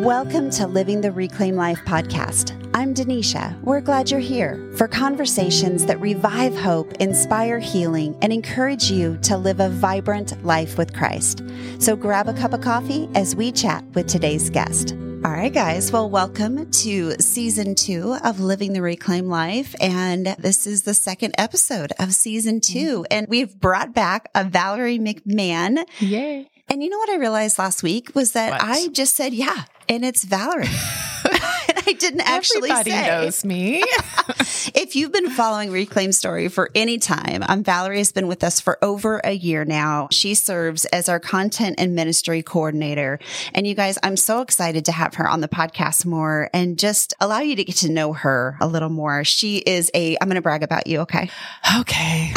Welcome to Living the Reclaim Life podcast. I'm Denisha. We're glad you're here for conversations that revive hope, inspire healing, and encourage you to live a vibrant life with Christ. So grab a cup of coffee as we chat with today's guest. All right, guys. Well, welcome to season two of Living the Reclaim Life. And this is the second episode of season 2 And we've brought back a Valerie McMahon. Yay. And you know what I realized last week was that What? I just said, yeah, and it's Valerie. and I didn't actually Everybody say. knows me. If you've been following Reclaim Story for any time, um, Valerie has been with us for over a year now. She serves as our content and ministry coordinator. And you guys, I'm so excited to have her on the podcast more and just allow you to get to know her a little more. She is a, I'm going to brag about you. Okay. okay.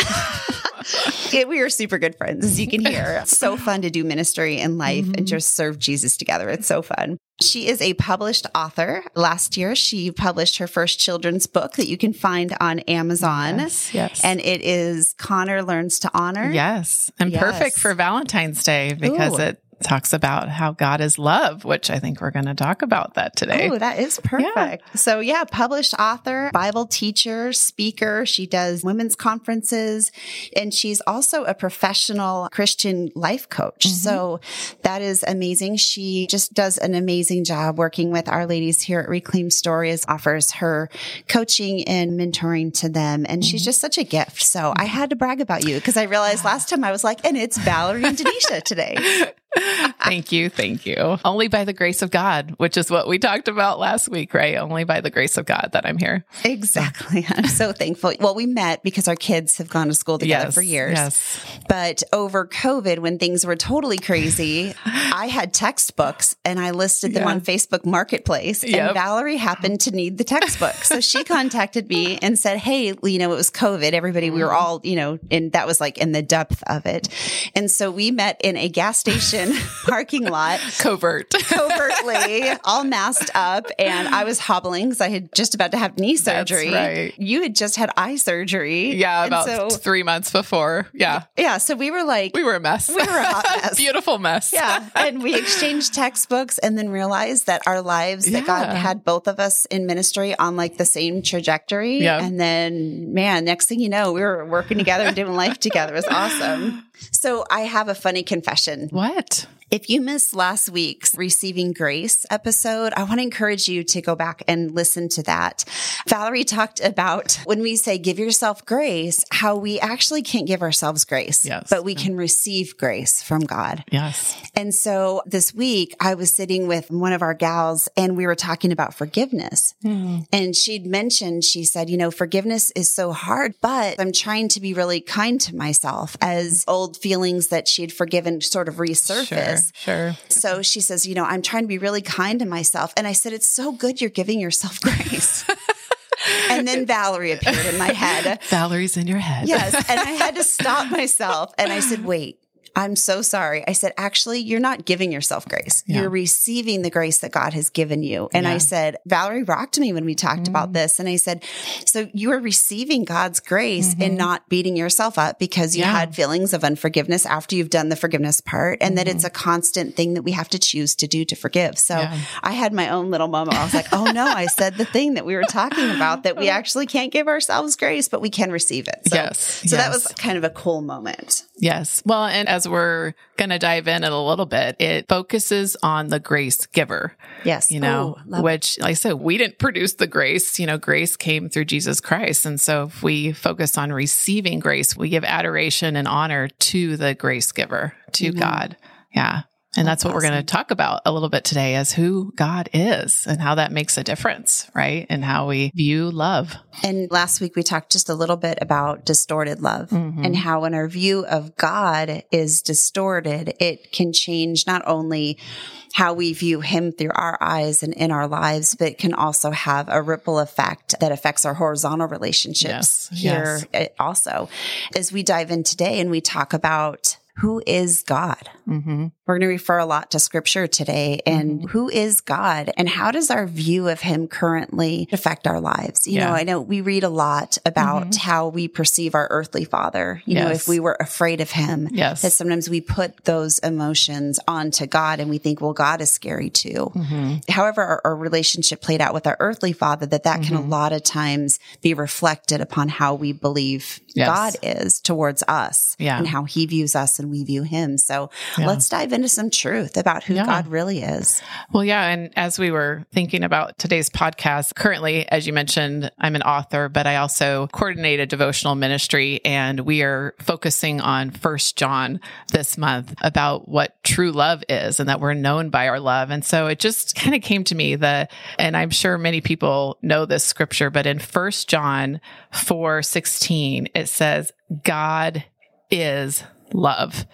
Yeah, we are super good friends, as you can hear. It's so fun to do ministry and life and mm-hmm. just serve Jesus together. It's so fun. She is a published author. Last year, she published her first children's book that you can find on Amazon. Yes, yes. And it is Connor Learns to Honor. Yes. And Yes. perfect for Valentine's Day because Ooh. it talks about how God is love, which I think we're going to talk about that today. Oh, that is perfect. So, yeah, published author, Bible teacher, speaker. She does women's conferences, and she's also a professional Christian life coach. Mm-hmm. So, that is amazing. She just does an amazing job working with our ladies here at Reclaim Stories, offers her coaching and mentoring to them. And she's mm-hmm. just such a gift. So, I mm-hmm. had to brag about you because I realized last time I was like, and it's Valerie and Denisha today. thank you. Thank you. Only by the grace of God, which is what we talked about last week, right? Only by the grace of God that I'm here. Exactly. I'm so thankful. Well, we met because our kids have gone to school together Yes, for years. yes. But over COVID, when things were totally crazy, I had textbooks and I listed them Yeah. on Facebook Marketplace. And Valerie happened to need the textbook. So she contacted me and said, Hey, you know, it was COVID. Everybody, we Mm. were all, you know, and that was like in the depth of it. And so we met in a gas station parking lot Covert. covertly, all masked up, and I was hobbling because I had just about to have knee That's surgery. right. You had just had eye surgery. yeah, about so, three months before. Yeah. yeah. So we were like, We were a mess. We were a hot mess. Beautiful mess. yeah. And we exchanged textbooks and then realized that our lives, that God had both of us in ministry on like the same trajectory. Yeah. And then, man, next thing you know, we were working together and doing life together. It was awesome. So I have a funny confession. What? If you missed last week's Receiving Grace episode, I want to encourage you to go back and listen to that. Valerie talked about when we say give yourself grace, how we actually can't give ourselves grace, Yes. but we can receive grace from God. Yes. And so this week I was sitting with one of our gals and we were talking about forgiveness. Hmm. And she'd mentioned, she said, you know, forgiveness is so hard, but I'm trying to be really kind to myself as old feelings that she'd forgiven sort of resurface. Sure. Sure. So she says, you know, I'm trying to be really kind to myself. And I said, it's so good you're giving yourself grace. and then Valerie appeared in my head. Valerie's in your head. Yes. And I had to stop myself. And I said, wait, I'm so sorry. I said, actually, you're not giving yourself grace. Yeah. You're receiving the grace that God has given you. And I said, Valerie rocked me when we talked about mm. this. And I said, so you are receiving God's grace and mm-hmm. not beating yourself up because you Yeah. had feelings of unforgiveness after you've done the forgiveness part and that it's mm-hmm. a constant thing that we have to choose to do to forgive. So Yeah. I had my own little moment. I was like, oh no, I said the thing that we were talking about that we actually can't give ourselves grace, but we can receive it. So, Yes, So that was kind of a cool moment. Yes. Well, and as we're going to dive in it a little bit, it focuses on the grace giver, Yes. you know, Oh, which, like I said, we didn't produce the grace. You know, grace came through Jesus Christ. And so if we focus on receiving grace, we give adoration and honor to the grace giver, to God. Yeah. And that's, what we're going to talk about a little bit today is who God is and how that makes a difference, right? And how we view love. And last week we talked just a little bit about distorted love Mm-hmm. and how when our view of God is distorted, it can change not only how we view him through our eyes and in our lives, but it can also have a ripple effect that affects our horizontal relationships Yes, here uh, also. As we dive in today and we talk about who is God? Mm-hmm. We're going to refer a lot to scripture today and Mhm. who is God and how does our view of him currently affect our lives? You Yeah. know, I know we read a lot about Mhm. how we perceive our earthly father. You know, if we were afraid of him, Yes. that sometimes we put those emotions onto God and we think, well, God is scary too. Mm-hmm. However, our, our relationship played out with our earthly father, that that can a Mhm. lot of times be reflected upon how we believe Yes. God is towards us Yeah. and how he views us and we view him. So Yeah. let's dive into some truth about who Yeah. God really is. Well, yeah. And as we were thinking about today's podcast, currently, as you mentioned, I'm an author, but I also coordinate a devotional ministry and we are focusing on First John this month about what true love is and that we're known by our love. And so it just kind of came to me that, and I'm sure many people know this scripture, but in First John 4 16, it says, God is love.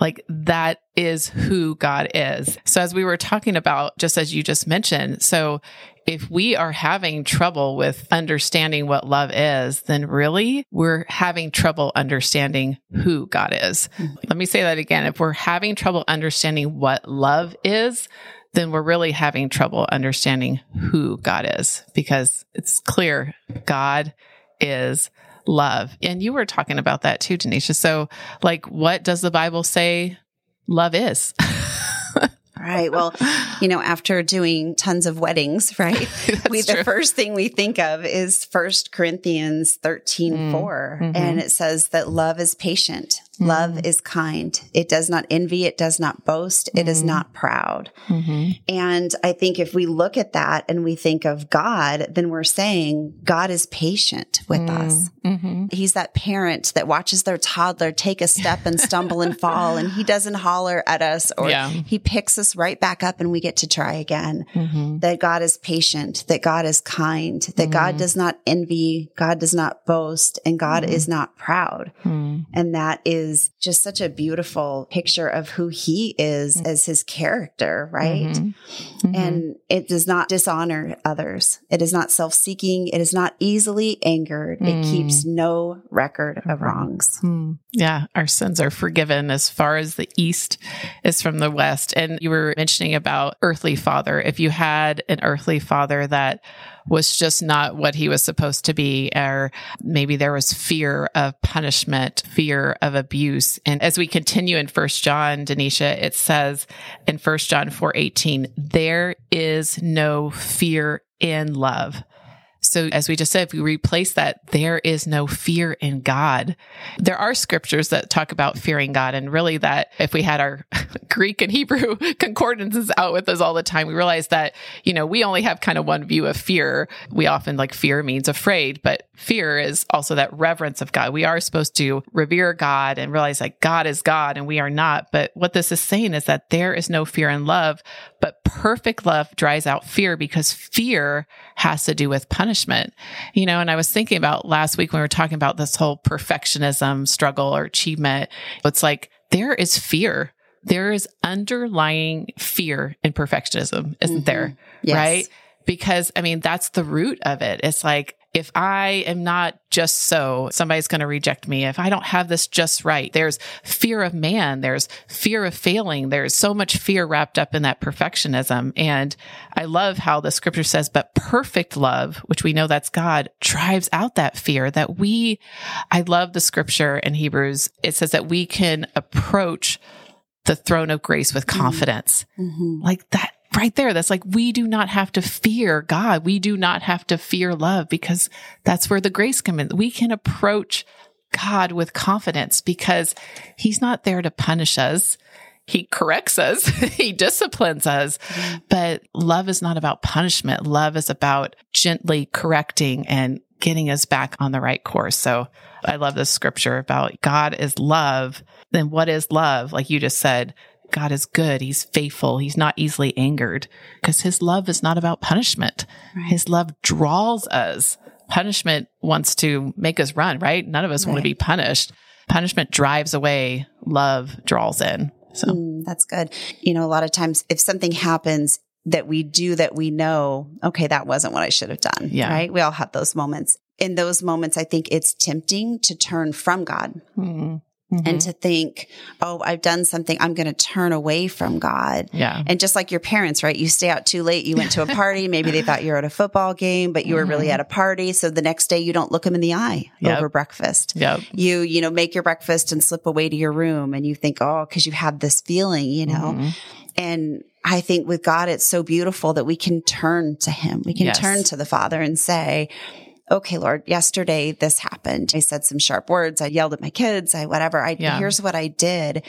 Like that is who God is. So as we were talking about, just as you just mentioned, so if we are having trouble with understanding what love is, then really we're having trouble understanding who God is. Mm-hmm. Let me say that again. If we're having trouble understanding what love is, then we're really having trouble understanding who God is because it's clear God is love. And you were talking about that too, Denisha. So, like, what does the Bible say love is? All right. Well, you know, after doing tons of weddings, right? we, the true. first thing we think of is First Corinthians 13, Mm. 4. Mhm. And it says that love is patient. Love Mm. is kind. It does not envy. It does not boast. It is Mm. not proud. Mm-hmm. And I think if we look at that and we think of God, then we're saying God is patient with us. Mm-hmm. He's that parent that watches their toddler take a step and stumble and fall, and he doesn't holler at us or Yeah. he picks us right back up and we get to try again. Mm-hmm. That God is patient, that God is kind, that God Mhm. does not envy, God does not boast, and God is not proud. Mm-hmm. And that is just such a beautiful picture of who he is as his character, right? Mm-hmm. And it does not dishonor others. It is not self seeking. It is not easily angered. It Mm. keeps no record of wrongs. Hmm. Yeah, our sins are forgiven as far as the east is from the west. And you were mentioning about earthly father. If you had an earthly father that was just not what he was supposed to be, or maybe there was fear of punishment, fear of abuse. And as we continue in First John, Denisha, it says in First John four eighteen, there is no fear in love. So, as we just said, if we replace that, there is no fear in God. There are scriptures that talk about fearing God. And really, that if we had our Greek and Hebrew concordances out with us all the time, we realize that, you know, we only have kind of one view of fear. We often like fear means afraid, but fear is also that reverence of God. We are supposed to revere God and realize that God is God and we are not. But what this is saying is that there is no fear in love, but perfect love dries out fear because fear has to do with punishment. You know, and I was thinking about last week when we were talking about this whole perfectionism struggle or achievement. It's like there is fear. There is underlying fear in perfectionism, isn't Mhm. there? Yes. Right? Because I mean, that's the root of it. It's like, if I am not just so, somebody's going to reject me. If I don't have this just right, there's fear of man. There's fear of failing. There's so much fear wrapped up in that perfectionism. And I love how the scripture says, but perfect love, which we know that's God, drives out that fear that we, I love the scripture in Hebrews. It says that we can approach the throne of grace with confidence Mhm. like that right there. That's like, we do not have to fear God. We do not have to fear love because that's where the grace comes in. We can approach God with confidence because he's not there to punish us. He corrects us. he disciplines us, mm-hmm. but love is not about punishment. Love is about gently correcting and getting us back on the right course. So I love this scripture about God is love. Then what is love? Like you just said, God is good. He's faithful. He's not easily angered because his love is not about punishment. Right. His love draws us. Punishment wants to make us run, right? None of us want to be punished. Punishment drives away. Love draws in. So Mm, that's good. You know, a lot of times if something happens that we do that we know, okay, that wasn't what I should have done. Yeah. Right. We all have those moments. In those moments, I think it's tempting to turn from God. mm, Mm-hmm. And to think, oh, I've done something, I'm going to turn away from God. Yeah. And just like your parents, right? You stay out too late, you went to a party, maybe they thought you were at a football game, but you mm-hmm. were really mm-hmm. at a party. So the next day you don't look them in the eye yep. over breakfast. Yep. You, you know, make your breakfast and slip away to your room and you think, oh, cause you have this feeling, you know, mm-hmm. and I think with God, it's so beautiful that we can turn to him. We can yes. turn to the father and say, okay, Lord, yesterday this happened. I said some sharp words. I yelled at my kids. I, whatever. I, yeah. here's what I did.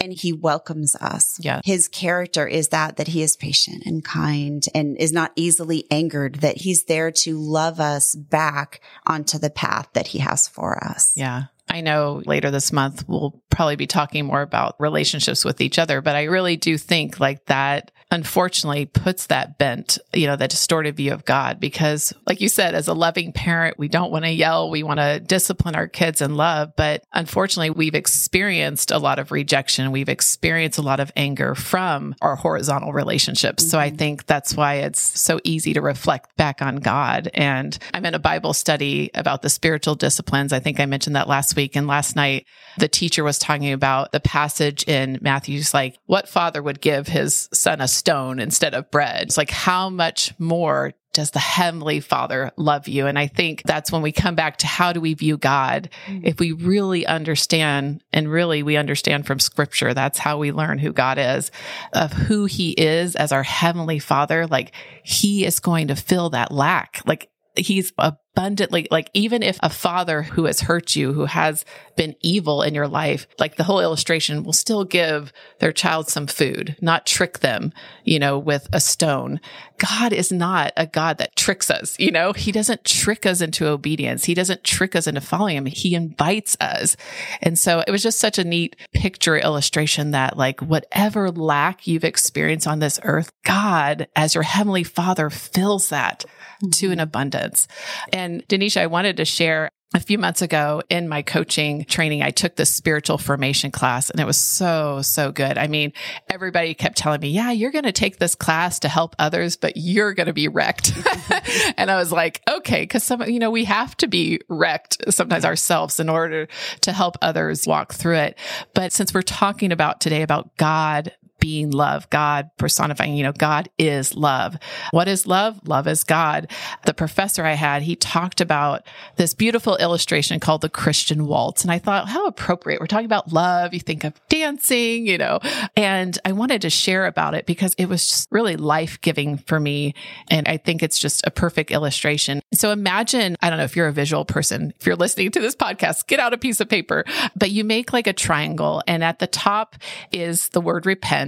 And he welcomes us. Yeah. His character is that, that he is patient and kind and is not easily angered, that he's there to love us back onto the path that he has for us. Yeah. I know later this month we'll probably be talking more about relationships with each other, but I really do think like that unfortunately puts that bent, you know, that distorted view of God. Because, like you said, as a loving parent, we don't want to yell, we want to discipline our kids in love. But unfortunately, we've experienced a lot of rejection, we've experienced a lot of anger from our horizontal relationships. Mm-hmm. So I mm-hmm. think that's why it's so easy to reflect back on God. And I'm in a Bible study about the spiritual disciplines. I think I mentioned that last week. And last night, the teacher was talking about the passage in Matthew's like, what father would give his son a stone instead of bread. It's like, how much more does the Heavenly Father love you? And I think that's when we come back to how do we view God? Mm-hmm. If we really understand, and really we understand from scripture, that's how we learn who God is, of who He is as our Heavenly Father. Like He is going to fill that lack. Like He's abundantly, like even if a father who has hurt you, who has been evil in your life, like the whole illustration will still give their child some food, not trick them, you know, with a stone. God is not a God that tricks us, you know, he doesn't trick us into obedience. He doesn't trick us into following him. He invites us. And so it was just such a neat picture illustration that like whatever lack you've experienced on this earth, God as your heavenly father fills that to an mm-hmm. abundance. And Denisha, I wanted to share a few months ago in my coaching training, I took this spiritual formation class and it was so, so good. I mean, everybody kept telling me, yeah, you're going to take this class to help others, but you're going to be wrecked. and I was like, okay, cause some, you know, we have to be wrecked sometimes ourselves in order to help others walk through it. But since we're talking about today about God being love, God personifying, you know, God is love. What is love? Love is God. The professor I had, he talked about this beautiful illustration called the Christian waltz. And I thought, how appropriate. We're talking about love. You think of dancing, you know, and I wanted to share about it because it was just really life giving for me. And I think it's just a perfect illustration. So imagine, I don't know if you're a visual person, if you're listening to this podcast, get out a piece of paper, but you make like a triangle and at the top is the word repent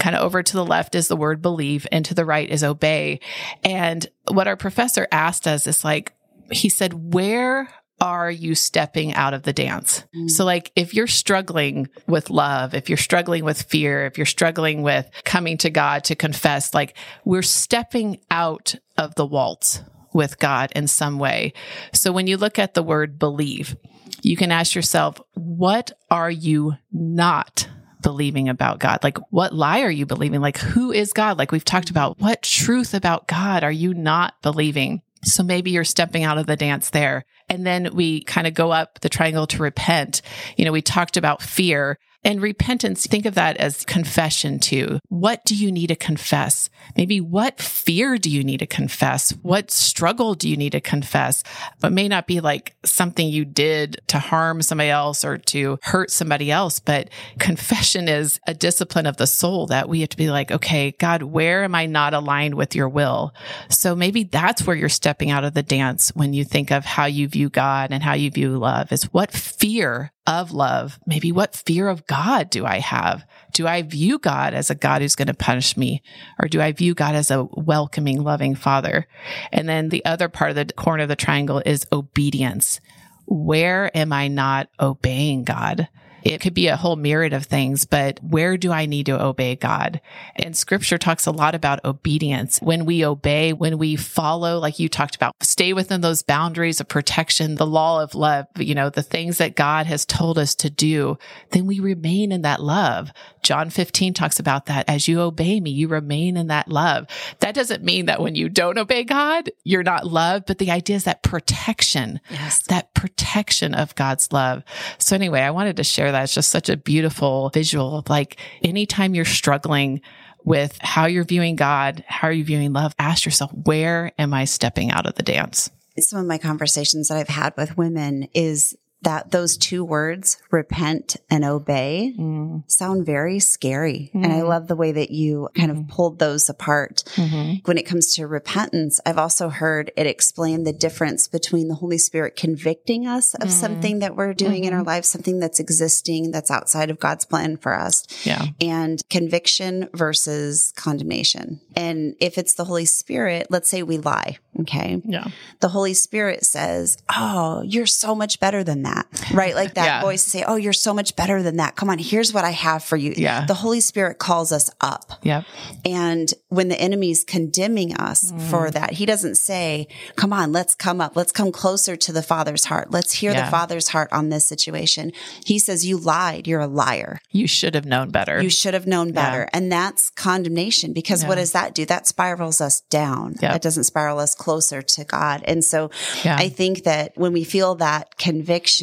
Kind of over to the left is the word believe and to the right is obey. And what our professor asked us is like, he said, where are you stepping out of the dance? Mm. So like if you're struggling with love, if you're struggling with fear, if you're struggling with coming to God to confess, like we're stepping out of the waltz with God in some way. So when you look at the word believe, you can ask yourself, what are you not believing about God? Like, what lie are you believing? Like, who is God? Like, we've talked about what truth about God are you not believing? So maybe you're stepping out of the dance there. And then we kind of go up the triangle to repent. You know, we talked about fear and repentance, think of that as confession too. What do you need to confess? Maybe what fear do you need to confess? What struggle do you need to confess? But may not be like something you did to harm somebody else or to hurt somebody else. But confession is a discipline of the soul that we have to be like, okay, God, where am I not aligned with your will? So maybe that's where you're stepping out of the dance when you think of how you view God and how you view love is what fear of love. Maybe what fear of God do I have? Do I view God as a God who's going to punish me? Or do I view God as a welcoming, loving father? And then the other part of the corner of the triangle is obedience. Where am I not obeying God? It could be a whole myriad of things, but where do I need to obey God? And scripture talks a lot about obedience. When we obey, when we follow, like you talked about, stay within those boundaries of protection, the law of love, you know, the things that God has told us to do, then we remain in that love. John 15 talks about that. As you obey me, you remain in that love. That doesn't mean that when you don't obey God, you're not loved, but the idea is that protection, yes. that protection of God's love. So anyway, I wanted to share that's just such a beautiful visual of like anytime you're struggling with how you're viewing God, how are you viewing love, ask yourself, where am I stepping out of the dance? Some of my conversations that I've had with women is that those two words, repent and obey, mm. sound very scary. Mm. And I mm. love the way that you kind of pulled those apart. Mm-hmm. When it comes to repentance, I've also heard it explain the difference between the Holy Spirit convicting us of mm. something that we're doing mm-hmm. in our mm-hmm. lives, something that's existing, that's outside of God's plan for us. Yeah. And conviction versus condemnation. And if it's the Holy Spirit, let's say we lie. Okay. Yeah. The Holy Spirit says, Oh, you're so much better than that that, right? Like that yeah. voice to say, Oh, you're so much better than that. Come on, here's what I have for you. Yeah. The Holy Spirit calls us up. Yep. And when the enemy's condemning us mm. for that, he doesn't say, Come on, let's come up. Let's come closer to the Father's heart. Let's hear yeah. the Father's heart on this situation. He says, You lied. You're a liar. You should have known better. You should have known better. Yeah. And that's condemnation because what does that do? That spirals us down. Yep. That doesn't spiral us closer to God. And so I think that when we feel that conviction,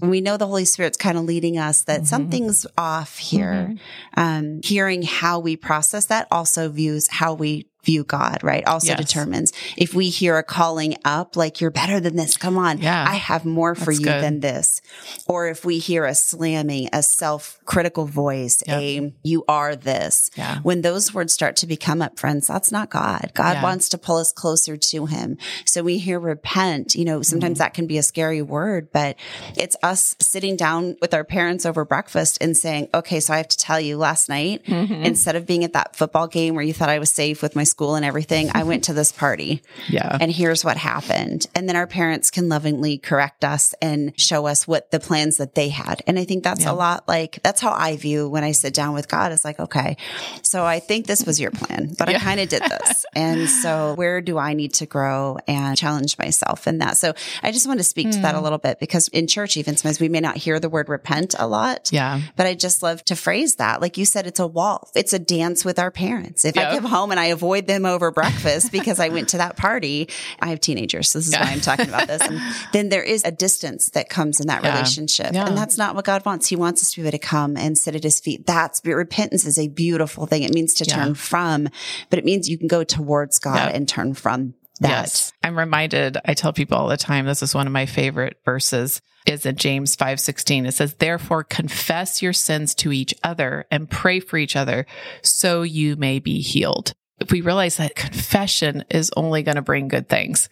we know the Holy Spirit's kind of leading us that mm-hmm. something's off here. Mm-hmm. Um, hearing how we process that also views how we view God, right? Also yes. determines if we hear a calling up, like you're better than this. Come on. Yeah. I have more for That's you good. than this. Or if we hear a slamming, a self critical voice, yep. a you are this. Yeah. When those words start to become up, friends, that's not God. God yeah. wants to pull us closer to him. So we hear repent, you know, sometimes mm-hmm. that can be a scary word, but it's us sitting down with our parents over breakfast and saying, okay, so I have to tell you last night, mm-hmm. instead of being at that football game where you thought I was safe with my school and everything, I went to this party. Yeah. And here's what happened. And then our parents can lovingly correct us and show us what the plans that they had. And I think that's yeah. a lot like, that's how I view when I sit down with God. It's like, okay, so I think this was your plan, but yeah. I kind of did this. and so where do I need to grow and challenge myself in that? So I just want to speak mm. to that a hmm. little bit because in church, even sometimes we may not hear the word repent a lot. Yeah. But I just love to phrase that. Like you said, it's a waltz. It's a dance with our parents. If yep. I come home and I avoid them over breakfast because I went to that party. I have teenagers. So this is yeah. why I'm talking about this. And then there is a distance that comes in that yeah. relationship. Yeah. And that's not what God wants. He wants us to be able to come and sit at his feet. That's repentance is a beautiful thing. It means to turn from, but it means you can go towards God and turn from that. Yes. I'm reminded, I tell people all the time, this is one of my favorite verses is in James 5:16. It says, "Therefore confess your sins to each other and pray for each other so you may be healed." If we realize that confession is only going to bring good things,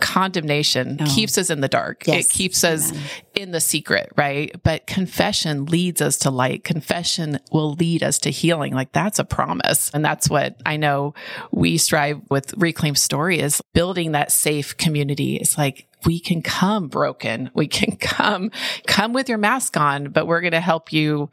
condemnation keeps us in the dark. Yes. It keeps us Amen. in the secret, right? But confession leads us to light. Confession will lead us to healing. Like that's a promise. And that's what I know we strive with Reclaim Story is building that safe community. It's like, we can come broken. We can come, come with your mask on, but we're going to help you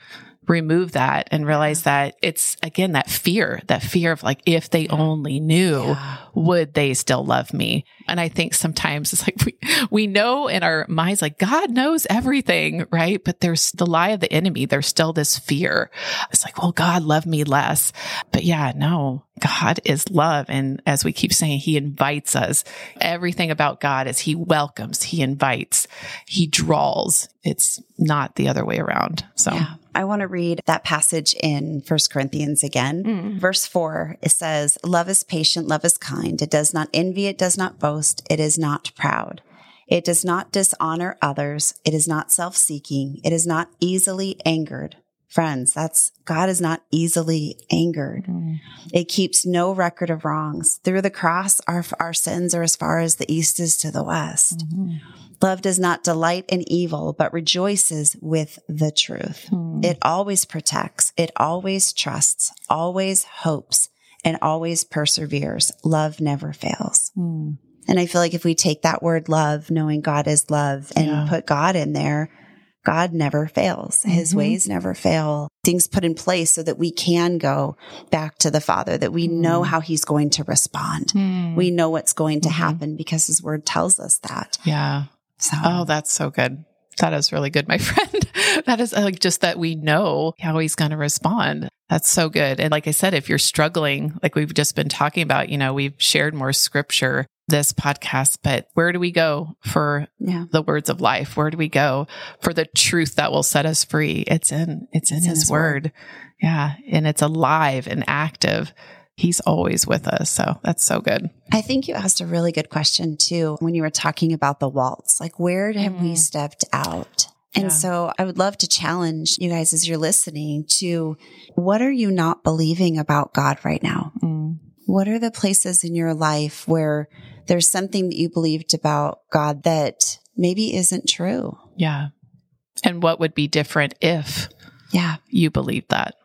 remove that and realize that it's again that fear, that fear of like, if they only knew, yeah. would they still love me? And I think sometimes it's like we, we know in our minds, like God knows everything, right? But there's the lie of the enemy. There's still this fear. It's like, well, God love me less. But yeah, no, God is love. And as we keep saying, he invites us. Everything about God is he welcomes, he invites, he draws. It's not the other way around. So yeah. I want to read that passage in First Corinthians again. Mm. Verse four, it says, love is patient, love is kind. It does not envy. It does not boast. It is not proud. It does not dishonor others. It is not self-seeking. It is not easily angered. Friends, that's God is not easily angered. Mm. It keeps no record of wrongs. Through the cross, our, our sins are as far as the east is to the west. Mm-hmm. Love does not delight in evil, but rejoices with the truth. Mm. It always protects. It always trusts, always hopes, and always perseveres. Love never fails. Mm. And I feel like if we take that word love, knowing God is love and yeah. put God in there, God never fails. His mm-hmm. ways never fail. Things put in place so that we can go back to the Father, that we mm. know how He's going to respond. Mm. We know what's going to mm-hmm. happen because His word tells us that. Yeah. So. Oh, that's so good. That is really good, my friend. that is like just that we know how he's going to respond. That's so good. And like I said, if you're struggling, like we've just been talking about, you know, we've shared more scripture this podcast, but where do we go for yeah. the words of life? Where do we go for the truth that will set us free? It's in, it's in, it's his, in his word. word. Yeah. And it's alive and active. He's always with us. So that's so good. I think you asked a really good question too when you were talking about the waltz. Like, where have mm. we mm-hmm. stepped out? And yeah. so I would love to challenge you guys as you're listening to what are you not believing about God right now? Mm. What are the places in your life where there's something that you believed about God that maybe isn't true? Yeah. And what would be different if yeah, you believed that?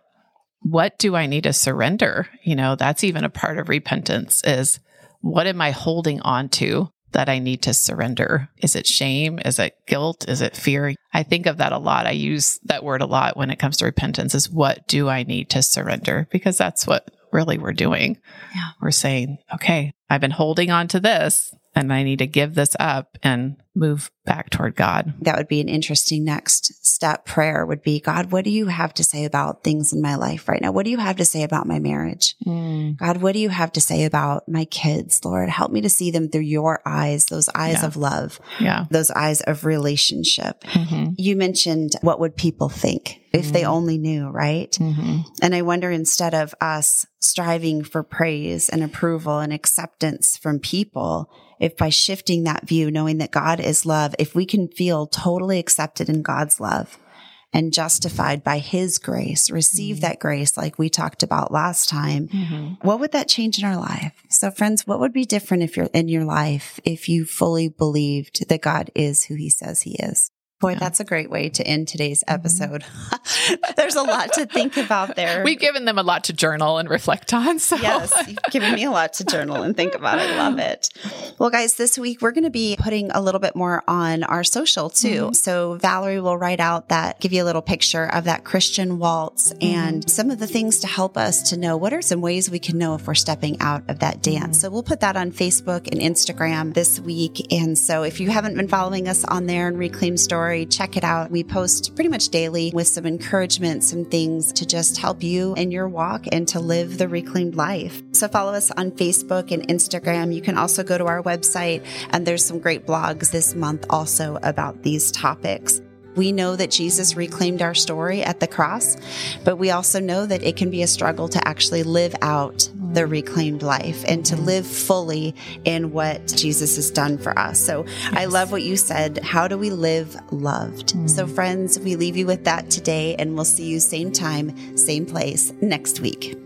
What do I need to surrender? You know, that's even a part of repentance is what am I holding on to that I need to surrender? Is it shame? Is it guilt? Is it fear? I think of that a lot. I use that word a lot when it comes to repentance is what do I need to surrender? Because that's what really we're doing. Yeah. We're saying, okay, I've been holding on to this and I need to give this up and move back toward God. That would be an interesting next step prayer would be, God, what do you have to say about things in my life right now? What do you have to say about my marriage? Mm. God, what do you have to say about my kids? Lord, help me to see them through your eyes, those eyes yeah. of love. Yeah. Those eyes of relationship. Mm-hmm. You mentioned what would people think if they only knew, right? Mm-hmm. And I wonder instead of us striving for praise and approval and acceptance from people, if by shifting that view, knowing that God is love, if we can feel totally accepted in God's love and justified by his grace, receive mm-hmm. that grace like we talked about last time, mm-hmm. what would that change in our life? So friends, what would be different if you're in your life if you fully believed that God is who he says he is? Boy, yeah. that's a great way to end today's mm-hmm. episode. Mm-hmm. There's a lot to think about there. We've given them a lot to journal and reflect on. So. Yes, you've given me a lot to journal and think about. I love it. Well, guys, this week we're going to be putting a little bit more on our social too. Mm-hmm. So Valerie will write out that, give you a little picture of that Christian waltz mm-hmm. and some of the things to help us to know what are some ways we can know if we're stepping out of that dance. Mm-hmm. So we'll put that on Facebook and Instagram this week. And so if you haven't been following us on there and Reclaim Story, story. Check it out. We post pretty much daily with some encouragement, some things to just help you in your walk and to live the reclaimed life. So follow us on Facebook and Instagram. You can also go to our website and there's some great blogs this month also about these topics. We know that Jesus reclaimed our story at the cross, but we also know that it can be a struggle to actually live out the reclaimed life and to live fully in what Jesus has done for us. So yes. I love what you said. How do we live loved? Mm. So, friends, we leave you with that today, and we'll see you same time, same place next week.